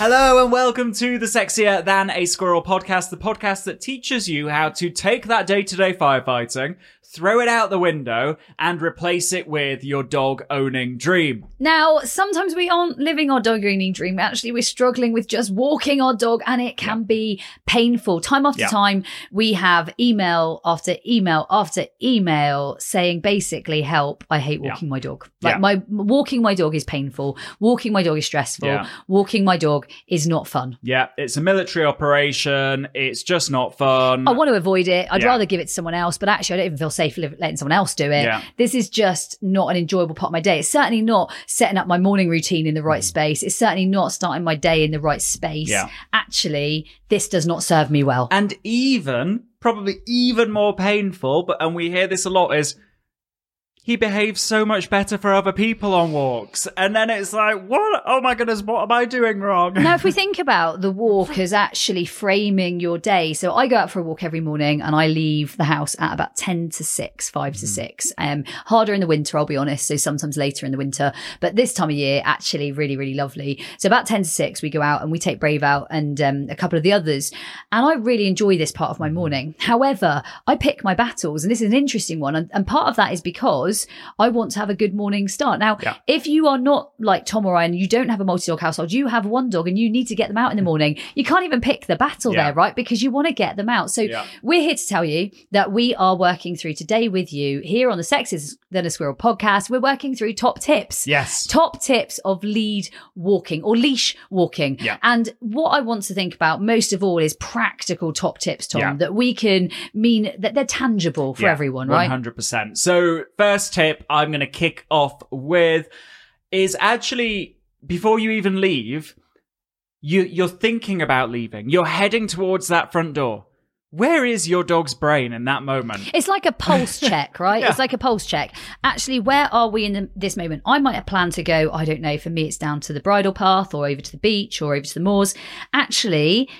Hello and welcome to the Sexier Than a Squirrel podcast, the podcast that teaches you how to take that day to day firefighting, throw it out the window, and replace it with your dog owning dream. Now, sometimes we aren't living our dog owning dream. Actually, we're struggling with just walking our dog, and it can be painful. Time after Yeah. time, we have email after email after email saying basically, help, I hate Yeah. walking my dog. Like, Yeah. my walking my dog is painful. Walking my dog is stressful. Yeah. Walking my dog is not fun. Yeah, it's a military operation. It's just not fun. I want to avoid it. I'd Yeah. rather give it to someone else, but actually, I don't even feel safe letting someone else do it. Yeah. This is just not an enjoyable part of my day. It's certainly not setting up my morning routine in the right space. It's certainly not starting my day in the right space. Mm. Yeah. Actually, this does not serve me well. and even, probably even more painful, but and we hear this a lot is he behaves so much better for other people on walks. And then it's like, what? Oh my goodness, what am I doing wrong? now, if we think about the walk as actually framing your day, so I go out for a walk every morning and I leave the house at about 10 to 6, 5 Mm. to 6. Um, harder in the winter, I'll be honest. So sometimes later in the winter, but this time of year, actually really, really lovely. So about 10 to 6, we go out and we take Brave out and um, a couple of the others. And I really enjoy this part of my morning. However, I pick my battles and this is an interesting one. And, and part of that is because I want to have a good morning start. Now, Yeah. if you are not like Tom or I and you don't have a multi dog household, you have one dog and you need to get them out in the morning. You can't even pick the battle Yeah. there, right? Because you want to get them out. So we're here to tell you that we are working through today with you here on the Sexiest Than a Squirrel podcast. We're working through top tips. Yes. Top tips of lead walking or leash walking. Yeah. And what I want to think about most of all is practical top tips, Tom, Yeah. that we can mean that they're tangible for Yeah, everyone, right? 100%. So, first tip I'm going to kick off with is actually before you even leave, you, you're thinking about leaving. You're heading towards that front door. Where is your dog's brain in that moment? It's like a pulse check, right? Yeah. It's like a pulse check. Actually, where are we in the, this moment? I might have planned to go, I don't know, for me, it's down to the bridle path or over to the beach or over to the moors. Actually,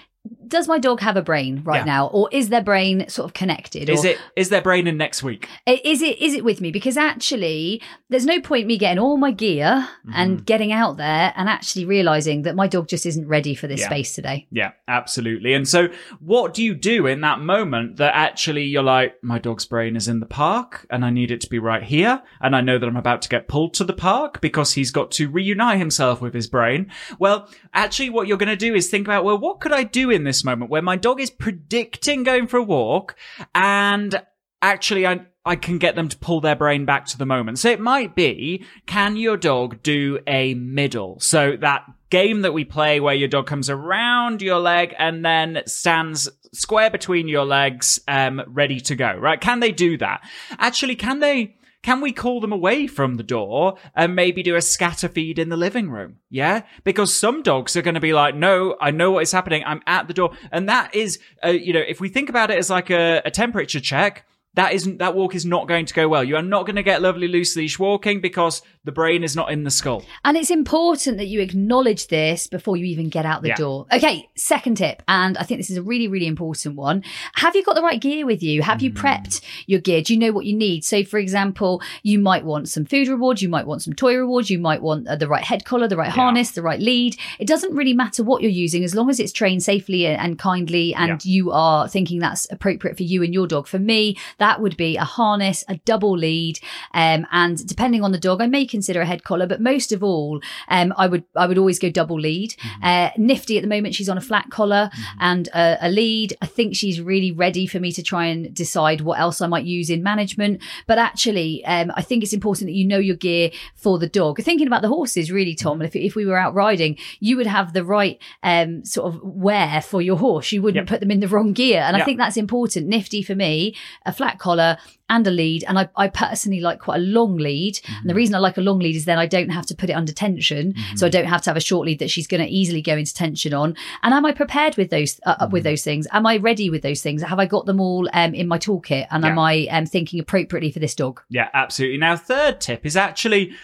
does my dog have a brain right Yeah. now? Or is their brain sort of connected? Is or, it is their brain in next week? is it is it with me because actually there's no point me getting all my gear Mm-hmm. and getting out there and actually realizing that my dog just isn't ready for this Yeah. space today Yeah, absolutely. And so, what do you do in that moment that actually you're like, my dog's brain is in the park and I need it to be right here. And I know that I'm about to get pulled to the park because he's got to reunite himself with his brain. Well, actually, what you're going to do is think about, well, what could I do in this moment where my dog is predicting going for a walk and actually I, I can get them to pull their brain back to the moment. So it might be, can your dog do a middle? So that game that we play where your dog comes around your leg and then stands square between your legs, um, ready to go, right? Can they do that? Actually, can they, can we call them away from the door and maybe do a scatter feed in the living room? Yeah. Because some dogs are going to be like, no, I know what is happening. I'm at the door. And that is, uh, you know, if we think about it as like a, a temperature check, that isn't that walk is not going to go well. You are not going to get lovely loose leash walking because the brain is not in the skull. And it's important that you acknowledge this before you even get out the Yeah. door. Okay, second tip, and I think this is a really, really important one. Have you got the right gear with you? Have you Mm. prepped your gear? Do you know what you need? So, for example, you might want some food rewards, you might want some toy rewards, you might want uh, the right head collar, the right harness, the right lead. It doesn't really matter what you're using as long as it's trained safely and kindly and you are thinking that's appropriate for you and your dog. For me, that would be a harness, a double lead, um, and depending on the dog, I may consider a head collar, but most of all, um, I would I would always go double lead. Mm-hmm. Uh, Nifty at the moment, she's on a flat collar and a, a lead. I think she's really ready for me to try and decide what else I might use in management. But actually, um, I think it's important that you know your gear for the dog. Thinking about the horses, really, Tom. If if we were out riding, you would have the right um, sort of wear for your horse. You wouldn't Yep. put them in the wrong gear, and I think that's important. Nifty for me, a flat collar and a lead. And I, I personally like quite a long lead. And the reason I like a long lead is then I don't have to put it under tension. So I don't have to have a short lead that she's going to easily go into tension on. And am I prepared with those, uh, Mm-hmm. with those things? Am I ready with those things? Have I got them all um, in my toolkit? And am I um, thinking appropriately for this dog? Yeah, absolutely. Now, third tip is actually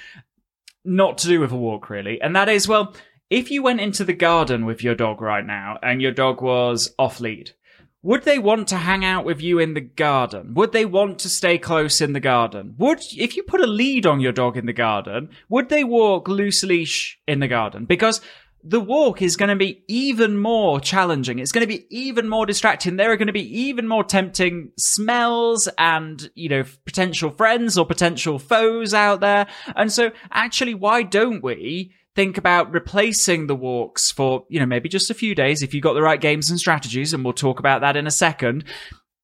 not to do with a walk, really. And that is, well, if you went into the garden with your dog right now and your dog was off lead, would they want to hang out with you in the garden? Would they want to stay close in the garden? Would, if you put a lead on your dog in the garden, would they walk loose leash in the garden? Because the walk is going to be even more challenging. It's going to be even more distracting. There are going to be even more tempting smells and, you know, potential friends or potential foes out there. And so actually, why don't we think about replacing the walks for, you know, maybe just a few days if you've got the right games and strategies, and we'll talk about that in a second.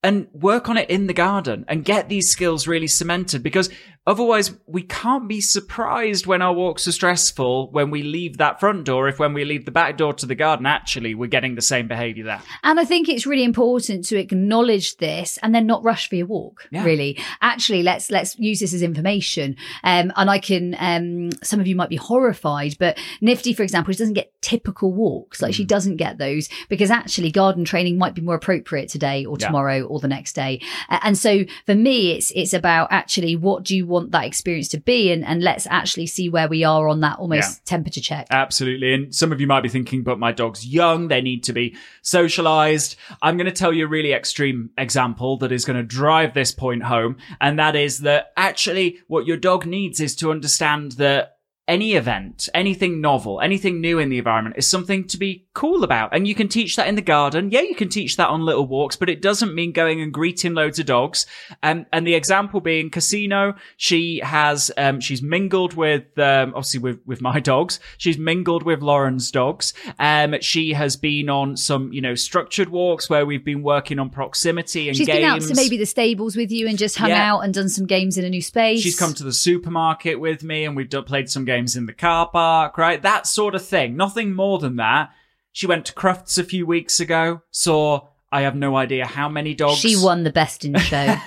And work on it in the garden and get these skills really cemented because otherwise we can't be surprised when our walks are stressful when we leave that front door. If when we leave the back door to the garden, actually we're getting the same behavior there. And I think it's really important to acknowledge this and then not rush for your walk. Yeah. Really, actually, let's let's use this as information. Um, and I can. Um, some of you might be horrified, but Nifty, for example, doesn't get typical walks. Like she mm. doesn't get those because actually garden training might be more appropriate today or Yeah. tomorrow or the next day. And so for me, it's it's about actually what do you want that experience to be, and and let's actually see where we are on that almost temperature check. Absolutely. And some of you might be thinking, but my dog's young. They need to be socialized. I'm going to tell you a really extreme example that is going to drive this point home. And that is that actually what your dog needs is to understand that any event, anything novel, anything new in the environment is something to be cool about. And you can teach that in the garden. Yeah, you can teach that on little walks, but it doesn't mean going and greeting loads of dogs. Um, and the example being Casino, she has, um, she's mingled with, um, obviously with, with my dogs. She's mingled with Lauren's dogs. Um, she has been on some, you know, structured walks where we've been working on proximity and games. She's games. been out to maybe the stables with you and just hung Yeah. out and done some games in a new space. She's come to the supermarket with me and we've done, played some games in the car park, right? That sort of thing. Nothing more than that. She went to Crufts a few weeks ago, saw I have no idea how many dogs. She won the best in show.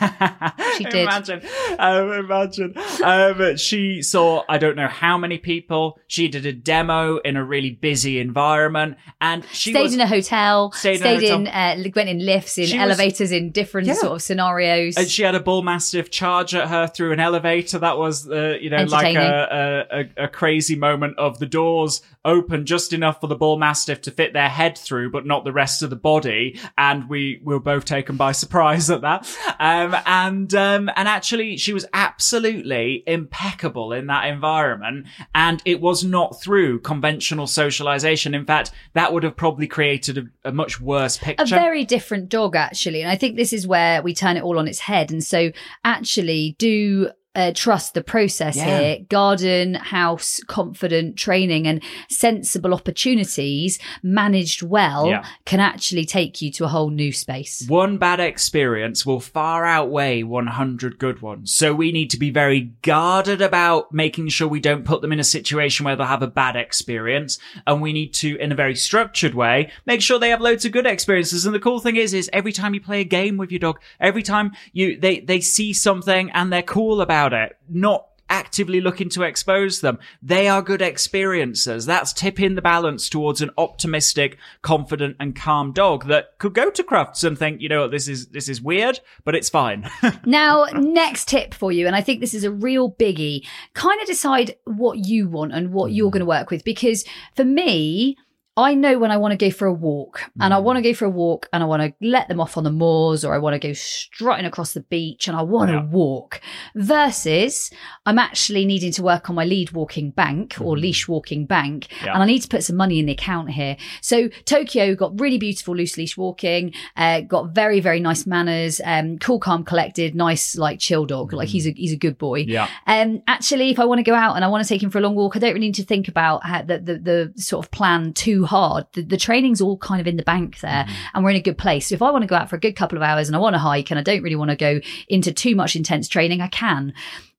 She did. Imagine, um, imagine. Um, she saw I don't know how many people. She did a demo in a really busy environment, and she stayed was in a hotel, Stayed stayed, in a in, uh, went in lifts, in She was- elevators, in different Yeah. sort of scenarios. And she had a bull mastiff charge at her through an elevator. That was, uh, you know, like a, a, a, a crazy moment of the doors open just enough for the bull mastiff to fit their head through, but not the rest of the body. And we were both taken by surprise at that. Um, and, um, and actually she was absolutely impeccable in that environment. And it was not through conventional socialization. In fact, that would have probably created a, a much worse picture. a very different dog, actually. And I think this is where we turn it all on its head. And so, actually, do uh, trust the process Yeah. here. Garden, house, confident training, and sensible opportunities managed well Yeah. can actually take you to a whole new space. One bad experience will far outweigh 100 good ones. So we need to be very guarded about making sure we don't put them in a situation where they'll have a bad experience. And we need to, in a very structured way, make sure they have loads of good experiences. And the cool thing is, is every time you play a game with your dog, every time you, they, they see something and they're cool about it, not actively looking to expose them. They are good experiences. That's tipping the balance towards an optimistic, confident and calm dog that could go to Crufts and think, you know, what, this is, this is weird, but it's fine. Now, next tip for you, and I think this is a real biggie kind of decide what you want and what you're mm. going to work with. Because for me, I know when I want to go for a walk and I Mm. want to go for a walk and I want to let them off on the moors or I want to go strutting across the beach and I want to Yeah. walk versus I'm actually needing to work on my lead walking bank or Mhm. leash walking bank Yeah. and I need to put some money in the account here. So Tokyo got really beautiful loose leash walking, uh, got very, very nice manners, um, cool, calm, collected, nice, like chill dog. Like he's a, he's a good boy. Yeah. Um, actually, if I want to go out and I want to take him for a long walk, I don't really need to think about how the, the, the sort of plan too hard. The, the training's all kind of in the bank there and we're in a good place. So if I want to go out for a good couple of hours and I want to hike and I don't really want to go into too much intense training, I can.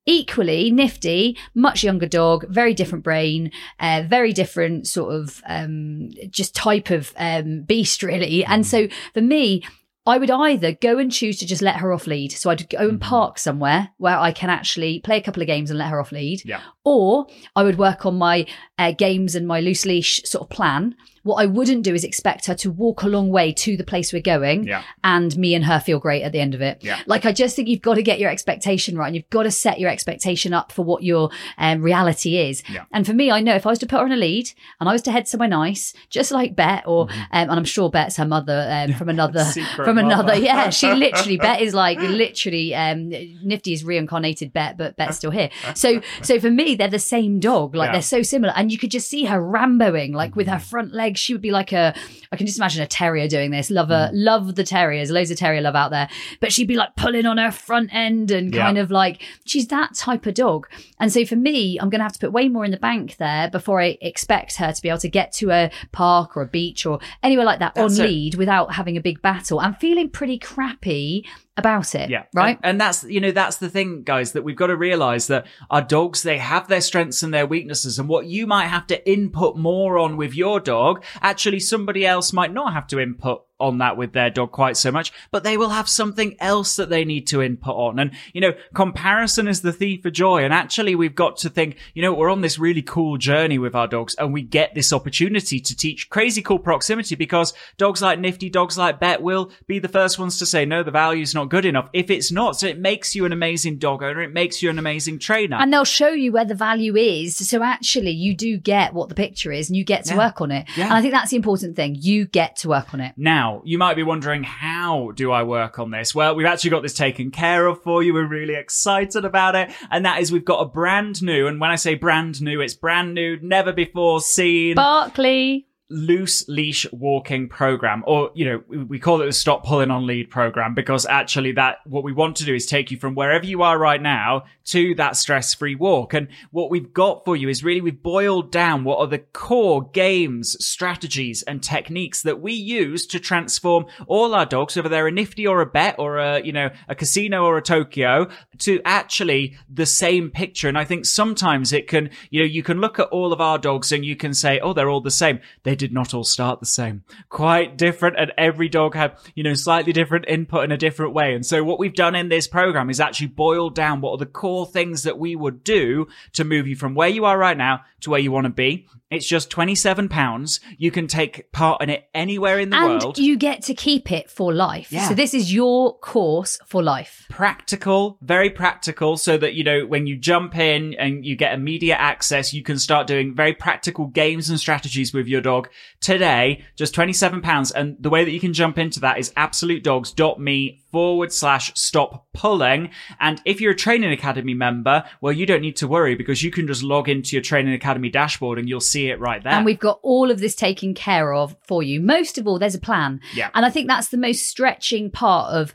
Equally nifty, much younger dog, very different brain, uh, very different sort of um, just type of um, beast, really. And so for me, I would either go and choose to just let her off lead. So I'd go and Mhm. park somewhere where I can actually play a couple of games and let her off lead. Yeah. Or I would work on my uh, games and my loose leash sort of plan. What I wouldn't do is expect her to walk a long way to the place we're going Yeah. and me and her feel great at the end of it. Yeah. Like I just think you've got to get your expectation right and you've got to set your expectation up for what your um, reality is. Yeah. And for me, I know if I was to put her on a lead and I was to head somewhere nice, just like Bet or, Mhm. um, and I'm sure Bet's her mother um, from another from another. mother. Yeah, she literally Bet is like literally um Nifty is reincarnated Bet, but Bet's still here. So so for me, they're the same dog. Like they're so similar, and you could just see her ramboing, like with her mm. front legs. She would be like a. I can just imagine a terrier doing this. Love her, mm. love the terriers. Loads of terrier love out there, but she'd be like pulling on her front end and Yeah. kind of like she's that type of dog. And so for me, I'm going to have to put way more in the bank there before I expect her to be able to get to a park or a beach or anywhere like that That's on it. lead without having a big battle. I'm feeling pretty crappy about it. Yeah. Right. And, and that's, you know, that's the thing, guys, that we've got to realize that our dogs, they have their strengths and their weaknesses. And what you might have to input more on with your dog, actually somebody else might not have to input on that with their dog quite so much, but they will have something else that they need to input on. And, you know, comparison is the thief of joy. And actually we've got to think, you know, we're on this really cool journey with our dogs and we get this opportunity to teach crazy cool proximity because dogs like Nifty, dogs like Bet will be the first ones to say, no, the value's not good enough. If it's not, so it makes you an amazing dog owner. It makes you an amazing trainer. And they'll show you where the value is. So actually, you do get what the picture is and you get to Yeah. work on it. Yeah. And I think that's the important thing. You get to work on it. Now, you might be wondering, how do I work on this? Well, we've actually got this taken care of for you. We're really excited about it. And that is we've got a brand new, and when I say brand new, it's brand new, never before seen. Barkley. Loose leash walking program or you know we- call it the stop pulling on lead program because actually that what we want to do is take you from wherever you are right now to that stress free walk. And what we've got for you is really we've boiled down what are the core games strategies and techniques that we use to transform all our dogs whether they're a nifty or a bet or a you know a casino or a tokyo to actually the same picture. And i think sometimes it can you know you can look at all of our dogs and you can say oh they're all the same. They did not all start the same. Quite different, and every dog had, you know, slightly different input in a different way. And so what we've done in this program is actually boiled down what are the core things that we would do to move you from where you are right now to where you want to be. It's just £27. You can take part in it anywhere in the world. and world. you get to keep it for life. Yeah. So this is your course for life. practical, very practical, so that, you know, when you jump in and you get immediate access, you can start doing very practical games and strategies with your dog today, just £27. And the way that you can jump into that is absolutedogs.me forward slash stop pulling. And if you're a training academy member, well, you don't need to worry because you can just log into your training academy dashboard and you'll see it right there. And we've got all of this taken care of for you. Most of all, there's a plan. Yeah. And I think that's the most stretching part of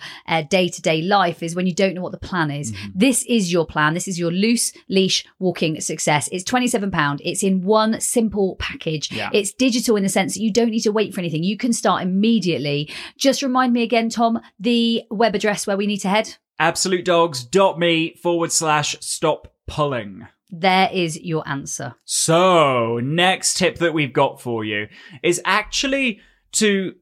day to day life is when you don't know what the plan is. Mm-hmm. This is your plan. This is your loose leash walking success. It's £27. It's in one simple package. Yeah. It's digital in the sense that you don't need to wait for anything. You can start immediately. Just remind me again, Tom, the web address where we need to head. absolutedogs.me forward slash stop pulling. There is your answer. So, next tip that we've got for you is actually to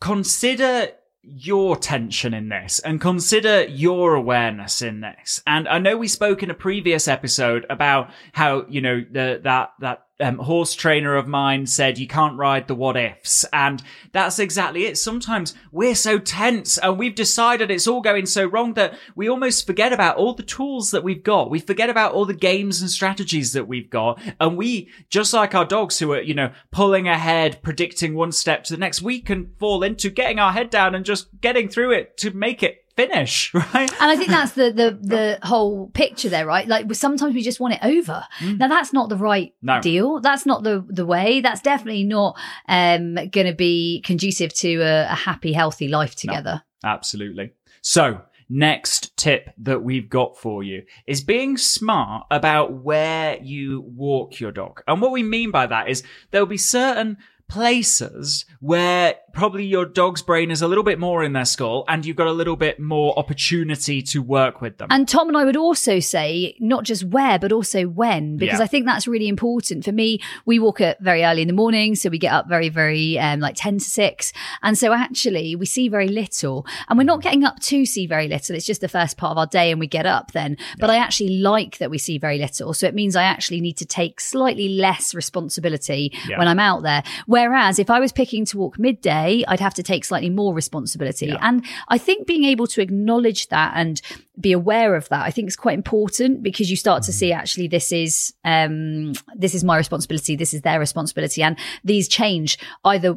consider your tension in this and consider your awareness in this. And I know we spoke in a previous episode about how, you know, the, that, that um, horse trainer of mine said you can't ride the what ifs. And that's exactly it. Sometimes we're so tense and we've decided it's all going so wrong that we almost forget about all the tools that we've got. We forget about all the games and strategies that we've got. And we, just like our dogs who are, you know, pulling ahead, predicting one step to the next, we can fall into getting our head down and just getting through it to make it finish, right? And I think that's the the the whole picture there, right? Like sometimes we just want it over. Now that's not the right No. deal. That's not the the way. That's definitely not um going to be conducive to a, a happy, healthy life together. Absolutely. So, next tip that we've got for you is being smart about where you walk your dog. And what we mean by that is there'll be certain places where probably your dog's brain is a little bit more in their skull and you've got a little bit more opportunity to work with them. And Tom and I would also say not just where, but also when, because Yeah. I think that's really important. For me, we walk at very early in the morning, so we get up very, very um, like ten to six, and so actually we see very little, and we're not getting up to see very little. It's just the first part of our day, and we get up then. But I actually like that we see very little, so it means I actually need to take slightly less responsibility Yeah. when I'm out there. Whereas if I was picking to walk midday, I'd have to take slightly more responsibility, Yeah. and I think being able to acknowledge that and be aware of that, I think it's quite important because you start to see actually this is um this is my responsibility, this is their responsibility, and these change either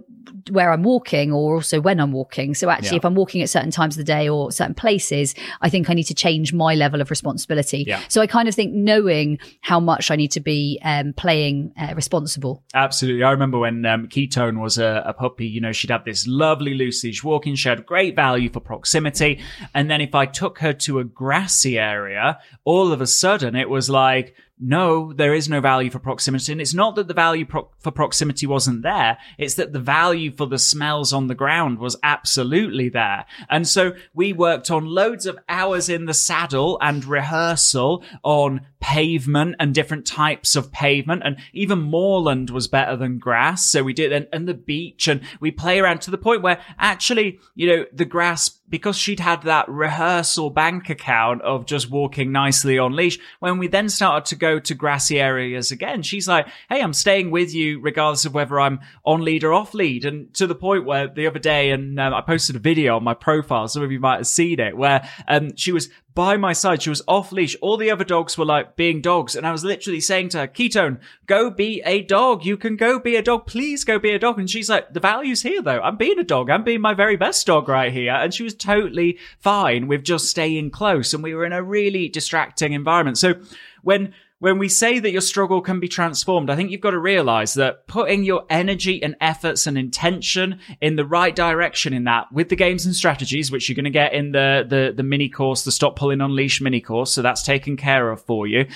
where I'm walking or also when I'm walking. So actually, Yeah. if I'm walking at certain times of the day or certain places, I think I need to change my level of responsibility. Yeah. So I kind of think knowing how much I need to be um, playing uh, responsible. Absolutely. I remember when um, Ketone was a, a puppy, you know, she'd have this lovely loose leash walking. She had great value for proximity. And then if I took her to a grassy area, all of a sudden it was like, no, there is no value for proximity. And it's not that the value pro- for proximity wasn't there. It's that the value for the smells on the ground was absolutely there. And so we worked on loads of hours in the saddle and rehearsal on pavement and different types of pavement. And even moorland was better than grass. So we did, and, and the beach and we play around to the point where actually, you know, the grass because she'd had that rehearsal bank account of just walking nicely on leash, when we then started to go to grassy areas again, she's like, Hey, I'm staying with you regardless of whether I'm on lead or off lead. And to the point where the other day, and um, I posted a video on my profile, some of you might have seen it, where um, she was by my side. She was off leash. All the other dogs were like being dogs. And I was literally saying to her, Ketone, go be a dog. You can go be a dog. Please go be a dog. And she's like, the value's here though. I'm being a dog. I'm being my very best dog right here. And she was totally fine with just staying close. And we were in a really distracting environment. So when when we say that your struggle can be transformed, I think you've got to realize that putting your energy and efforts and intention in the right direction in that with the games and strategies, which you're going to get in the, the, the mini course, the Stop Pulling On Leash mini course. So that's taken care of for you.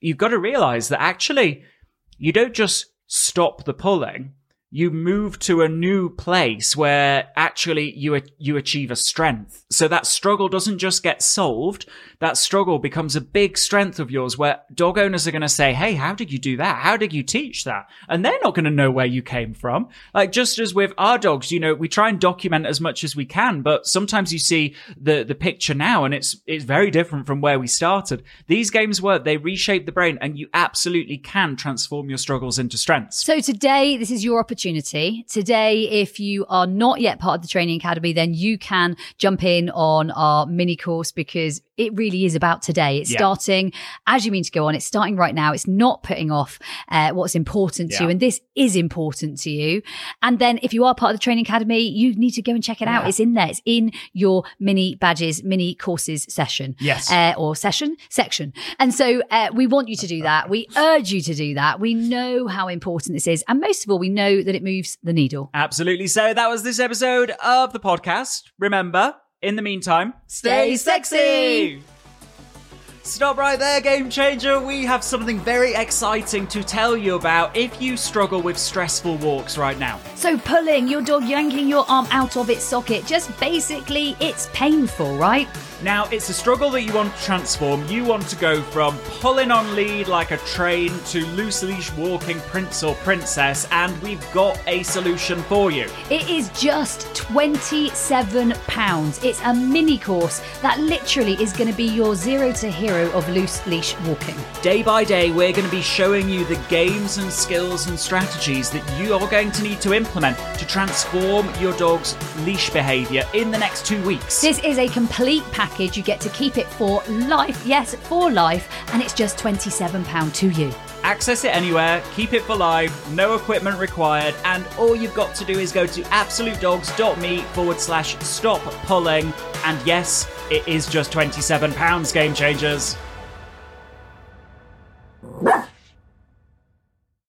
You've got to realize that actually you don't just stop the pulling. You move to a new place where actually you you achieve a strength. So that struggle doesn't just get solved. That struggle becomes a big strength of yours where dog owners are going to say, Hey, how did you do that? How did you teach that? And they're not going to know where you came from. Like just as with our dogs, you know, we try and document as much as we can, but sometimes you see the, the picture now and it's, it's very different from where we started. These games work. They reshape the brain and you absolutely can transform your struggles into strengths. So today, this is your opportunity. Today, if you are not yet part of the training academy, then you can jump in on our mini course because it really is about today. It's Yeah. starting as you mean to go on. It's starting right now. It's not putting off uh, what's important to you. And this is important to you. And then if you are part of the training academy, you need to go and check it out. Yeah. It's in there. It's in your mini badges, mini courses session. Yes. Uh, or session, section. And so uh, we want you to do that. We urge you to do that. We know how important this is. And most of all, we know that it moves the needle. Absolutely. So that was this episode of the podcast. Remember, in the meantime, Stay sexy. Stop right there, game changer. We have something very exciting to tell you about if you struggle with stressful walks right now. So pulling your dog, yanking your arm out of its socket, just basically it's painful, right? Now, it's a struggle that you want to transform. You want to go from pulling on lead like a train to loose leash walking prince or princess, and we've got a solution for you. It is just £27. It's a mini course that literally is going to be your zero to hero guru of loose leash walking. Day by day, we're going to be showing you the games and skills and strategies that you are going to need to implement to transform your dog's leash behavior in the next two weeks. This is a complete package. You get to keep it for life. Yes, for life. And it's just £27 to you. Access it anywhere, keep it for life, no equipment required, and all you've got to do is go to absolutedogs.me forward slash stop pulling. And yes, it is just £27, game changers.